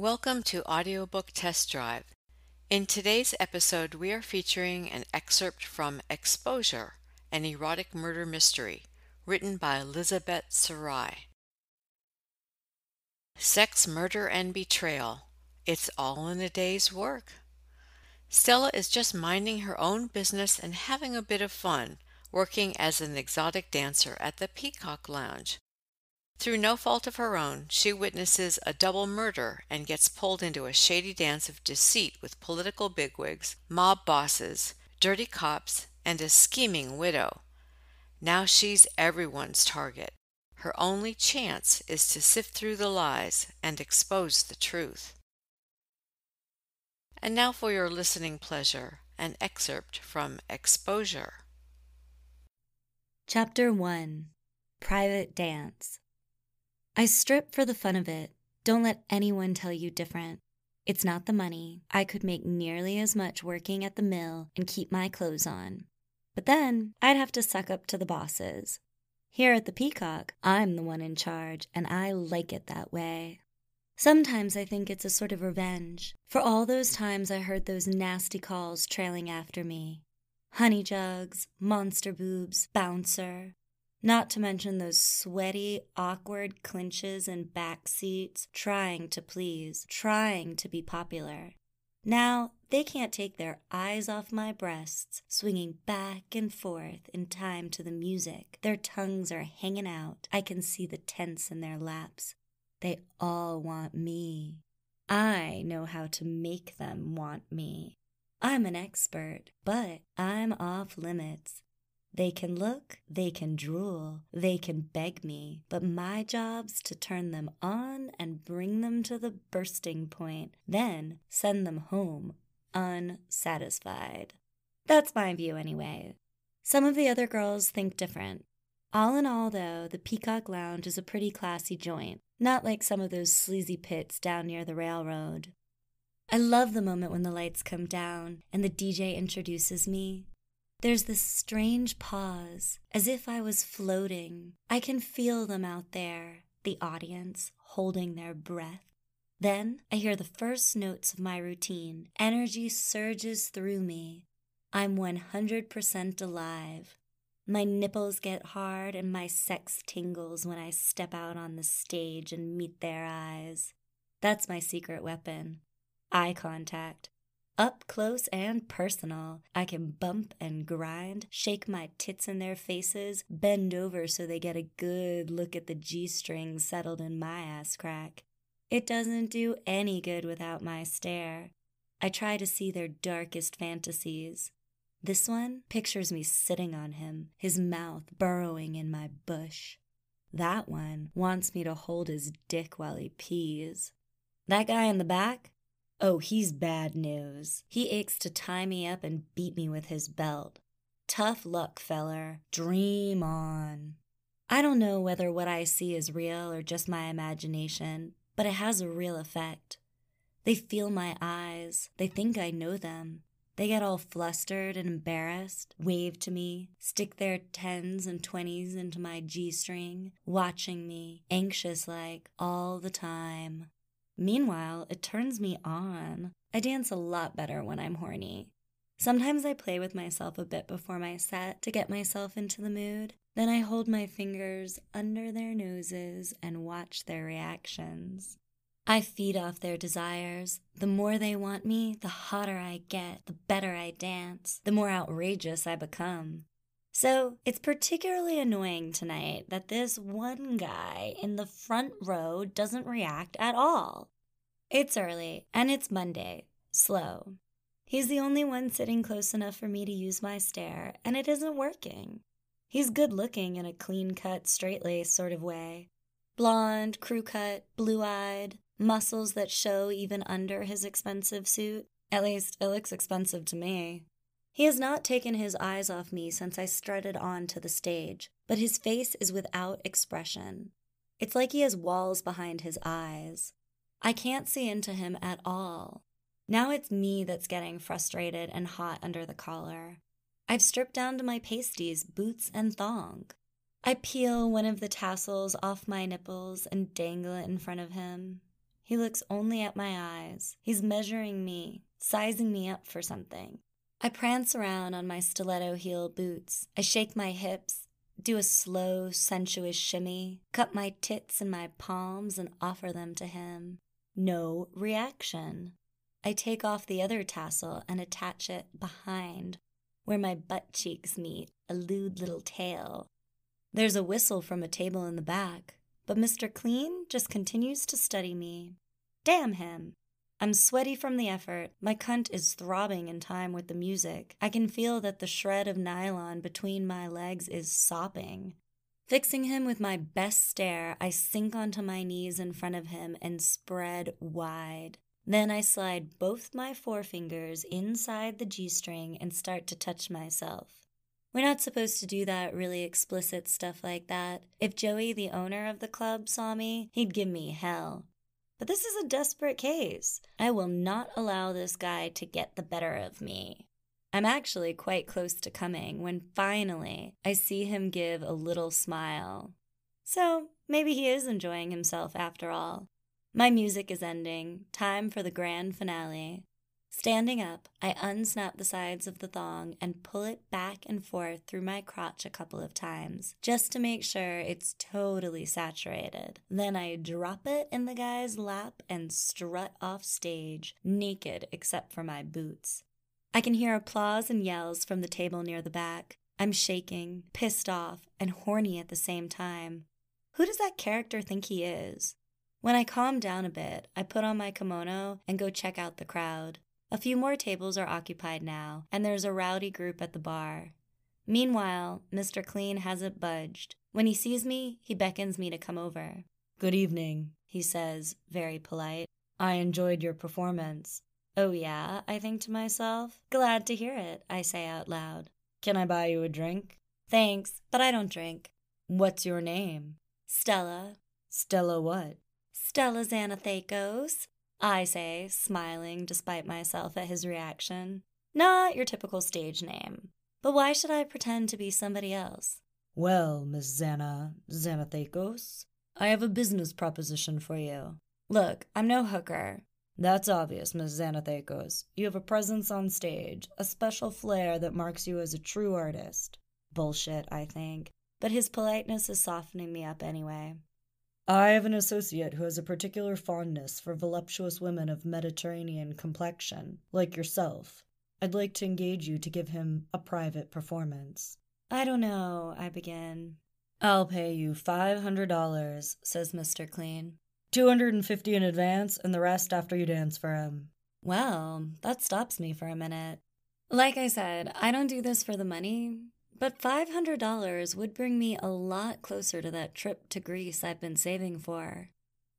Welcome to Audiobook Test Drive. In today's episode, we are featuring an excerpt from Exposure, an erotic murder mystery, written by Lisabet Sarai. Sex, murder, and betrayal. It's all in a day's work. Stella is just minding her own business and having a bit of fun, working as an exotic dancer at the Peacock Lounge. Through no fault of her own, she witnesses a double murder and gets pulled into a shady dance of deceit with political bigwigs, mob bosses, dirty cops, and a scheming widow. Now she's everyone's target. Her only chance is to sift through the lies and expose the truth. And now for your listening pleasure, an excerpt from Exposure. Chapter 1 Private Dance I strip for the fun of it. Don't let anyone tell you different. It's not the money. I could make nearly as much working at the mill and keep my clothes on. But then I'd have to suck up to the bosses. Here at the Peacock, I'm the one in charge, and I like it that way. Sometimes I think it's a sort of revenge for all those times I heard those nasty calls trailing after me. Honey jugs, monster boobs, bouncer, not to mention those sweaty, awkward clinches and back seats, trying to please, trying to be popular. Now they can't take their eyes off my breasts, swinging back and forth in time to the music. Their tongues are hanging out. I can see the tense in their laps. They all want me. I know how to make them want me. I'm an expert, but I'm off limits. They can look, they can drool, they can beg me, but my job's to turn them on and bring them to the bursting point, then send them home unsatisfied. That's my view anyway. Some of the other girls think different. All in all, though, the Peacock Lounge is a pretty classy joint, not like some of those sleazy pits down near the railroad. I love the moment when the lights come down and the DJ introduces me. There's this strange pause, as if I was floating. I can feel them out there, the audience, holding their breath. Then I hear the first notes of my routine. Energy surges through me. I'm 100% alive. My nipples get hard and my sex tingles when I step out on the stage and meet their eyes. That's my secret weapon eye contact. Up close and personal, I can bump and grind, shake my tits in their faces, bend over so they get a good look at the G string settled in my ass crack. It doesn't do any good without my stare. I try to see their darkest fantasies. This one pictures me sitting on him, his mouth burrowing in my bush. That one wants me to hold his dick while he pees. That guy in the back Oh, he's bad news. He aches to tie me up and beat me with his belt. Tough luck, feller. Dream on. I don't know whether what I see is real or just my imagination, but it has a real effect. They feel my eyes. They think I know them. They get all flustered and embarrassed, wave to me, stick their tens and twenties into my G string, watching me, anxious like, all the time. Meanwhile, it turns me on. I dance a lot better when I'm horny. Sometimes I play with myself a bit before my set to get myself into the mood. Then I hold my fingers under their noses and watch their reactions. I feed off their desires. The more they want me, the hotter I get, the better I dance, the more outrageous I become. So it's particularly annoying tonight that this one guy in the front row doesn't react at all. It's early, and it's Monday. Slow. He's the only one sitting close enough for me to use my stare, and it isn't working. He's good looking in a clean cut, straight laced sort of way. Blonde, crew cut, blue eyed, muscles that show even under his expensive suit. At least, it looks expensive to me. He has not taken his eyes off me since I strutted on to the stage, but his face is without expression. It's like he has walls behind his eyes. I can't see into him at all. Now it's me that's getting frustrated and hot under the collar. I've stripped down to my pasties, boots, and thong. I peel one of the tassels off my nipples and dangle it in front of him. He looks only at my eyes. He's measuring me, sizing me up for something. I prance around on my stiletto heel boots. I shake my hips, do a slow, sensuous shimmy, cup my tits in my palms, and offer them to him. No reaction. I take off the other tassel and attach it behind, where my butt cheeks meet, a lewd little tail. There's a whistle from a table in the back, but Mr. Clean just continues to study me. Damn him! I'm sweaty from the effort. My cunt is throbbing in time with the music. I can feel that the shred of nylon between my legs is sopping. Fixing him with my best stare, I sink onto my knees in front of him and spread wide. Then I slide both my forefingers inside the G string and start to touch myself. We're not supposed to do that really explicit stuff like that. If Joey, the owner of the club, saw me, he'd give me hell. But this is a desperate case. I will not allow this guy to get the better of me. I'm actually quite close to coming when finally I see him give a little smile. So maybe he is enjoying himself after all. My music is ending. Time for the grand finale. Standing up, I unsnap the sides of the thong and pull it back and forth through my crotch a couple of times, just to make sure it's totally saturated. Then I drop it in the guy's lap and strut off stage, naked except for my boots. I can hear applause and yells from the table near the back. I'm shaking, pissed off, and horny at the same time. Who does that character think he is? When I calm down a bit, I put on my kimono and go check out the crowd. A few more tables are occupied now, and there's a rowdy group at the bar. Meanwhile, Mr. Clean hasn't budged. When he sees me, he beckons me to come over. Good evening, he says, very polite. I enjoyed your performance. Oh, yeah, I think to myself. Glad to hear it, I say out loud. Can I buy you a drink? Thanks, but I don't drink. What's your name? Stella. Stella what? Stella Xanathakos. I say, smiling despite myself at his reaction. Not your typical stage name. But why should I pretend to be somebody else? Well, Miss Xana Xanathakos, I have a business proposition for you. Look, I'm no hooker. That's obvious, Miss Xanathakos. You have a presence on stage, a special flair that marks you as a true artist. Bullshit, I think. But his politeness is softening me up anyway. I have an associate who has a particular fondness for voluptuous women of Mediterranean complexion, like yourself. I'd like to engage you to give him a private performance. I don't know, I begin. I'll pay you five hundred dollars, says Mr. Clean. Two hundred and fifty in advance, and the rest after you dance for him. Well, that stops me for a minute. Like I said, I don't do this for the money. But $500 would bring me a lot closer to that trip to Greece I've been saving for.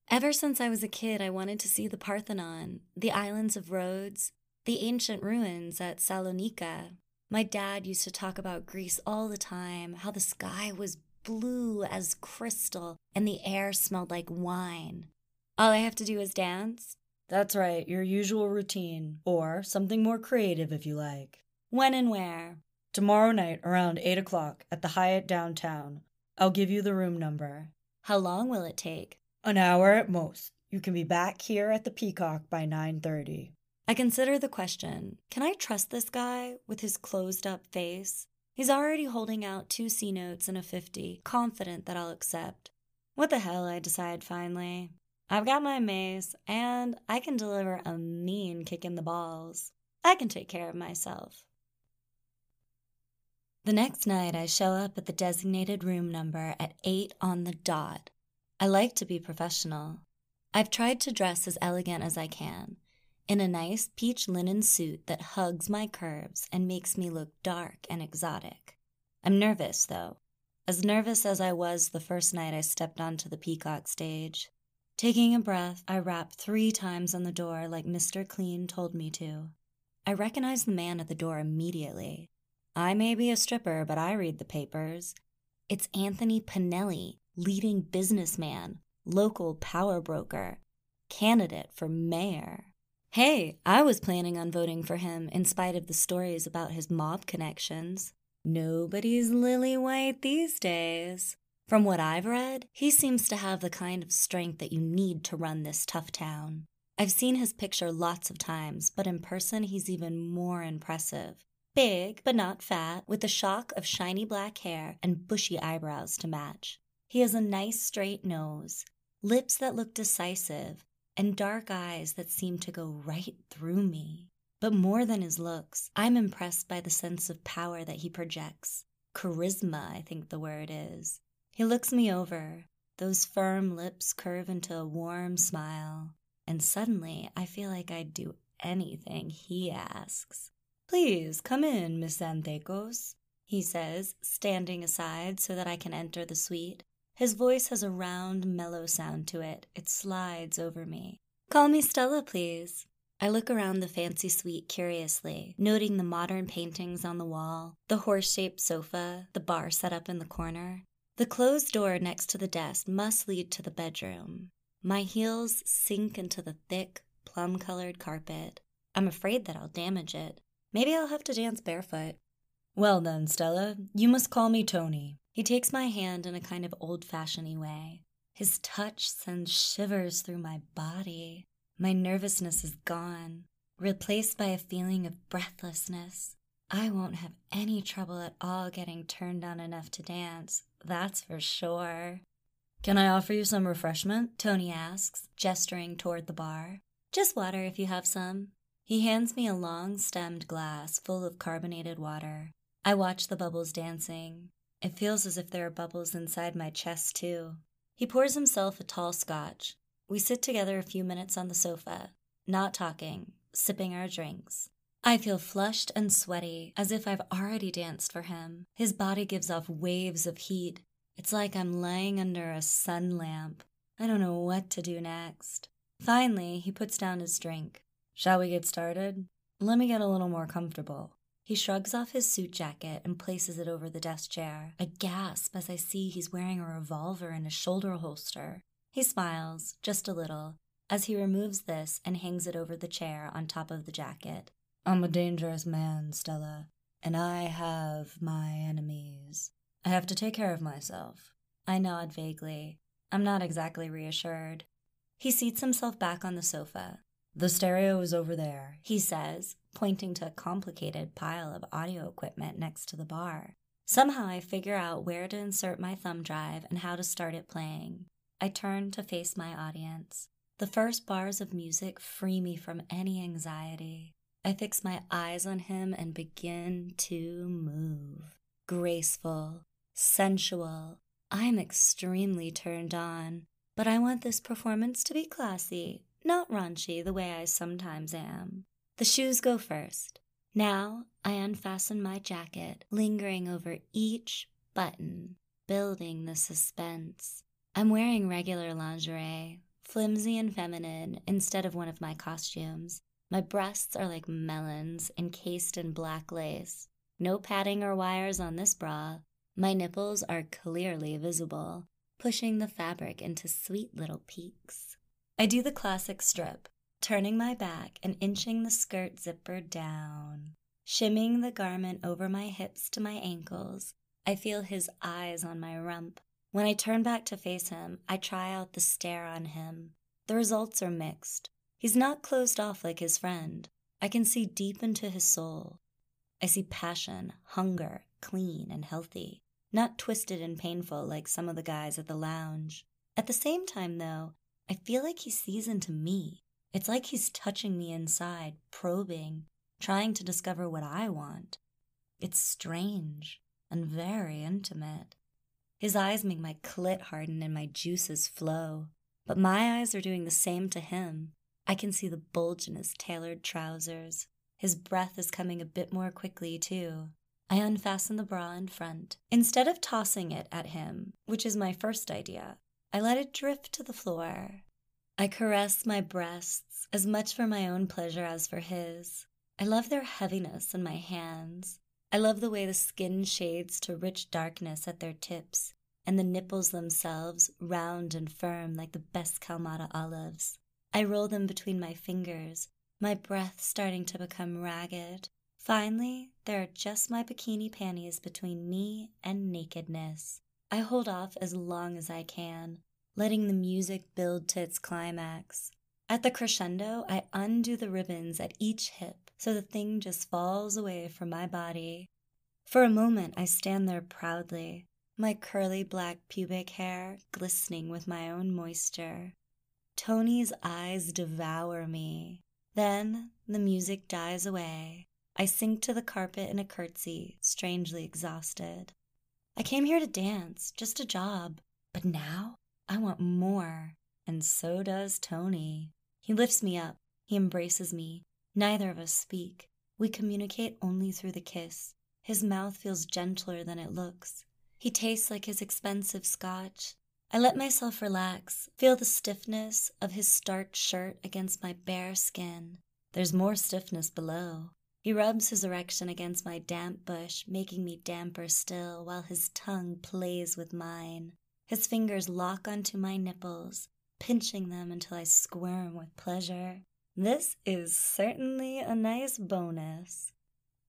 Ever since I was a kid, I wanted to see the Parthenon, the islands of Rhodes, the ancient ruins at Salonika. My dad used to talk about Greece all the time, how the sky was blue as crystal and the air smelled like wine. All I have to do is dance? That's right, your usual routine, or something more creative if you like. When and where? Tomorrow night around 8 o'clock at the Hyatt downtown. I'll give you the room number. How long will it take? An hour at most. You can be back here at the Peacock by 9:30. I consider the question. Can I trust this guy with his closed up face? He's already holding out two C notes and a 50, confident that I'll accept. What the hell, I decide finally. I've got my mace, and I can deliver a mean kick in the balls. I can take care of myself. The next night, I show up at the designated room number at 8 on the dot. I like to be professional. I've tried to dress as elegant as I can, in a nice peach linen suit that hugs my curves and makes me look dark and exotic. I'm nervous, though, as nervous as I was the first night I stepped onto the peacock stage. Taking a breath, I rap three times on the door like Mr. Clean told me to. I recognize the man at the door immediately. I may be a stripper, but I read the papers. It's Anthony Pinelli, leading businessman, local power broker, candidate for mayor. Hey, I was planning on voting for him in spite of the stories about his mob connections. Nobody's lily white these days. From what I've read, he seems to have the kind of strength that you need to run this tough town. I've seen his picture lots of times, but in person he's even more impressive. Big, but not fat, with a shock of shiny black hair and bushy eyebrows to match. He has a nice straight nose, lips that look decisive, and dark eyes that seem to go right through me. But more than his looks, I'm impressed by the sense of power that he projects. Charisma, I think the word is. He looks me over. Those firm lips curve into a warm smile. And suddenly, I feel like I'd do anything he asks. Please come in, Miss Xanthacos, he says, standing aside so that I can enter the suite. His voice has a round, mellow sound to it. It slides over me. Call me Stella, please. I look around the fancy suite curiously, noting the modern paintings on the wall, the horse shaped sofa, the bar set up in the corner. The closed door next to the desk must lead to the bedroom. My heels sink into the thick, plum colored carpet. I'm afraid that I'll damage it. Maybe I'll have to dance barefoot. Well then, Stella, you must call me Tony. He takes my hand in a kind of old fashioned way. His touch sends shivers through my body. My nervousness is gone, replaced by a feeling of breathlessness. I won't have any trouble at all getting turned on enough to dance, that's for sure. Can I offer you some refreshment? Tony asks, gesturing toward the bar. Just water if you have some. He hands me a long stemmed glass full of carbonated water. I watch the bubbles dancing. It feels as if there are bubbles inside my chest, too. He pours himself a tall scotch. We sit together a few minutes on the sofa, not talking, sipping our drinks. I feel flushed and sweaty, as if I've already danced for him. His body gives off waves of heat. It's like I'm lying under a sun lamp. I don't know what to do next. Finally, he puts down his drink. Shall we get started? Let me get a little more comfortable. He shrugs off his suit jacket and places it over the desk chair. I gasp as I see he's wearing a revolver in his shoulder holster. He smiles, just a little, as he removes this and hangs it over the chair on top of the jacket. I'm a dangerous man, Stella, and I have my enemies. I have to take care of myself. I nod vaguely. I'm not exactly reassured. He seats himself back on the sofa. The stereo is over there, he says, pointing to a complicated pile of audio equipment next to the bar. Somehow I figure out where to insert my thumb drive and how to start it playing. I turn to face my audience. The first bars of music free me from any anxiety. I fix my eyes on him and begin to move. Graceful, sensual. I'm extremely turned on, but I want this performance to be classy, not raunchy the way I sometimes am. The shoes go first. Now I unfasten my jacket, lingering over each button, building the suspense. I'm wearing regular lingerie, flimsy and feminine, instead of one of my costumes. My breasts are like melons encased in black lace. No padding or wires on this bra. My nipples are clearly visible, pushing the fabric into sweet little peaks. I do the classic strip, turning my back and inching the skirt zipper down. Shimming the garment over my hips to my ankles, I feel his eyes on my rump. When I turn back to face him, I try out the stare on him. The results are mixed. He's not closed off like his friend. I can see deep into his soul. I see passion, hunger, clean and healthy, not twisted and painful like some of the guys at the lounge. At the same time, though, I feel like he sees into me. It's like he's touching me inside, probing, trying to discover what I want. It's strange and very intimate. His eyes make my clit harden and my juices flow, but my eyes are doing the same to him. I can see the bulge in his tailored trousers. His breath is coming a bit more quickly, too. I unfasten the bra in front. Instead of tossing it at him, which is my first idea, I let it drift to the floor. I caress my breasts, as much for my own pleasure as for his. I love their heaviness in my hands. I love the way the skin shades to rich darkness at their tips, and the nipples themselves round and firm like the best Kalamata olives. I roll them between my fingers, my breath starting to become ragged. Finally, there are just my bikini panties between me and nakedness. I hold off as long as I can, letting the music build to its climax. At the crescendo, I undo the ribbons at each hip so the thing just falls away from my body. For a moment, I stand there proudly, my curly black pubic hair glistening with my own moisture. Tony's eyes devour me. Then the music dies away. I sink to the carpet in a curtsy, strangely exhausted. I came here to dance, just a job. But now I want more. And so does Tony. He lifts me up. He embraces me. Neither of us speak. We communicate only through the kiss. His mouth feels gentler than it looks. He tastes like his expensive scotch. I let myself relax, feel the stiffness of his starched shirt against my bare skin. There's more stiffness below. He rubs his erection against my damp bush, making me damper still, while his tongue plays with mine. His fingers lock onto my nipples, pinching them until I squirm with pleasure. This is certainly a nice bonus.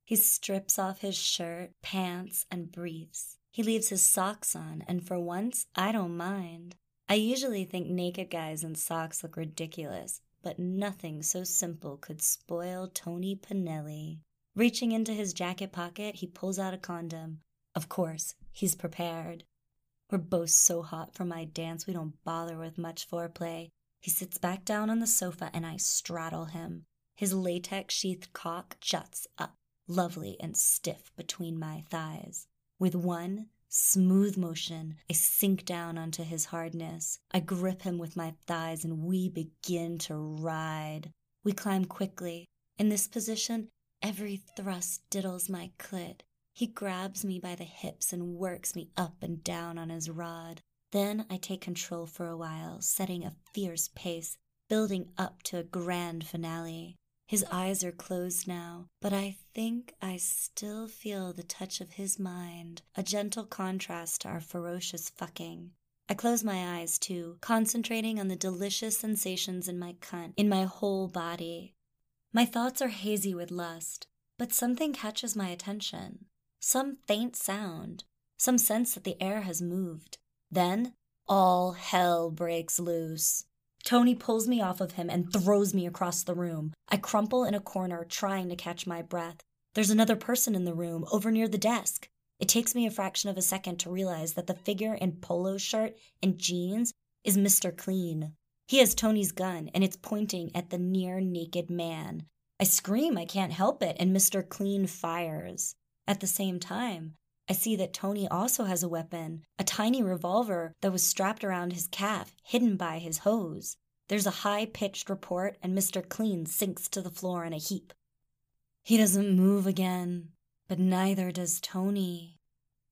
He strips off his shirt, pants, and briefs. He leaves his socks on, and for once, I don't mind. I usually think naked guys in socks look ridiculous, but nothing so simple could spoil Tony Pinelli. Reaching into his jacket pocket, he pulls out a condom. Of course, he's prepared. We're both so hot from my dance we don't bother with much foreplay. He sits back down on the sofa and I straddle him. His latex sheathed cock juts up, lovely and stiff between my thighs. With one smooth motion, I sink down onto his hardness. I grip him with my thighs and we begin to ride. We climb quickly. In this position, every thrust diddles my clit. He grabs me by the hips and works me up and down on his rod. Then I take control for a while, setting a fierce pace, building up to a grand finale. His eyes are closed now, but I think I still feel the touch of his mind, a gentle contrast to our ferocious fucking. I close my eyes too, concentrating on the delicious sensations in my cunt, in my whole body. My thoughts are hazy with lust, but something catches my attention. Some faint sound, some sense that the air has moved. Then all hell breaks loose. Tony pulls me off of him and throws me across the room. I crumple in a corner, trying to catch my breath. There's another person in the room, over near the desk. It takes me a fraction of a second to realize that the figure in polo shirt and jeans is Mr. Clean. He has Tony's gun, and it's pointing at the near naked man. I scream, I can't help it, and Mr. Clean fires. At the same time, I see that Tony also has a weapon, a tiny revolver that was strapped around his calf, hidden by his hose. There's a high pitched report, and Mr. Clean sinks to the floor in a heap. He doesn't move again, but neither does Tony.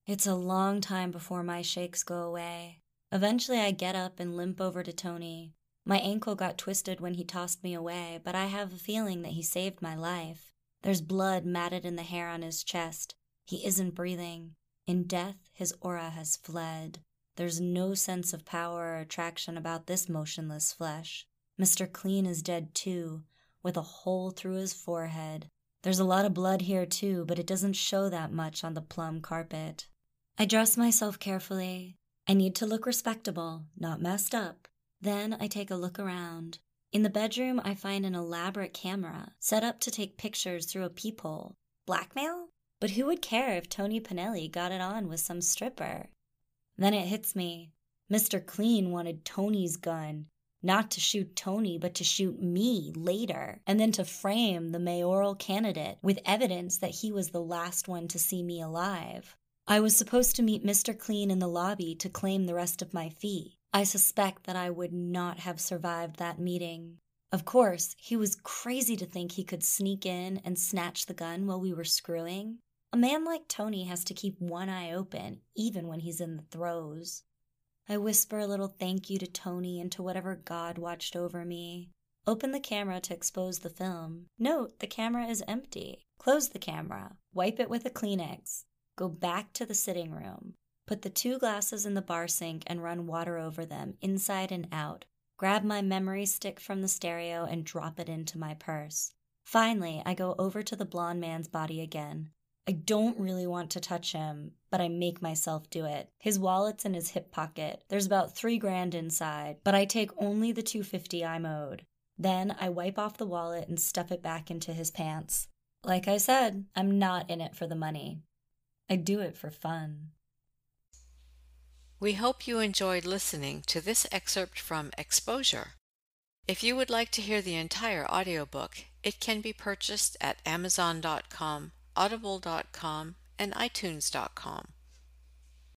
It's a long time before my shakes go away. Eventually, I get up and limp over to Tony. My ankle got twisted when he tossed me away, but I have a feeling that he saved my life. There's blood matted in the hair on his chest. He isn't breathing. In death, his aura has fled. There's no sense of power or attraction about this motionless flesh. Mr. Clean is dead too, with a hole through his forehead. There's a lot of blood here too, but it doesn't show that much on the plum carpet. I dress myself carefully. I need to look respectable, not messed up. Then I take a look around. In the bedroom, I find an elaborate camera set up to take pictures through a peephole. Blackmail? But who would care if Tony Pinelli got it on with some stripper? Then it hits me. Mr. Clean wanted Tony's gun. Not to shoot Tony, but to shoot me later, and then to frame the mayoral candidate with evidence that he was the last one to see me alive. I was supposed to meet Mr. Clean in the lobby to claim the rest of my fee. I suspect that I would not have survived that meeting. Of course, he was crazy to think he could sneak in and snatch the gun while we were screwing. A man like Tony has to keep one eye open, even when he's in the throes. I whisper a little thank you to Tony and to whatever God watched over me. Open the camera to expose the film. Note the camera is empty. Close the camera. Wipe it with a Kleenex. Go back to the sitting room. Put the two glasses in the bar sink and run water over them, inside and out. Grab my memory stick from the stereo and drop it into my purse. Finally, I go over to the blond man's body again. I don't really want to touch him, but I make myself do it. His wallet's in his hip pocket. There's about three grand inside, but I take only the 250 I'm owed. Then I wipe off the wallet and stuff it back into his pants. Like I said, I'm not in it for the money. I do it for fun. We hope you enjoyed listening to this excerpt from Exposure. If you would like to hear the entire audiobook, it can be purchased at Amazon.com, Audible.com, and iTunes.com.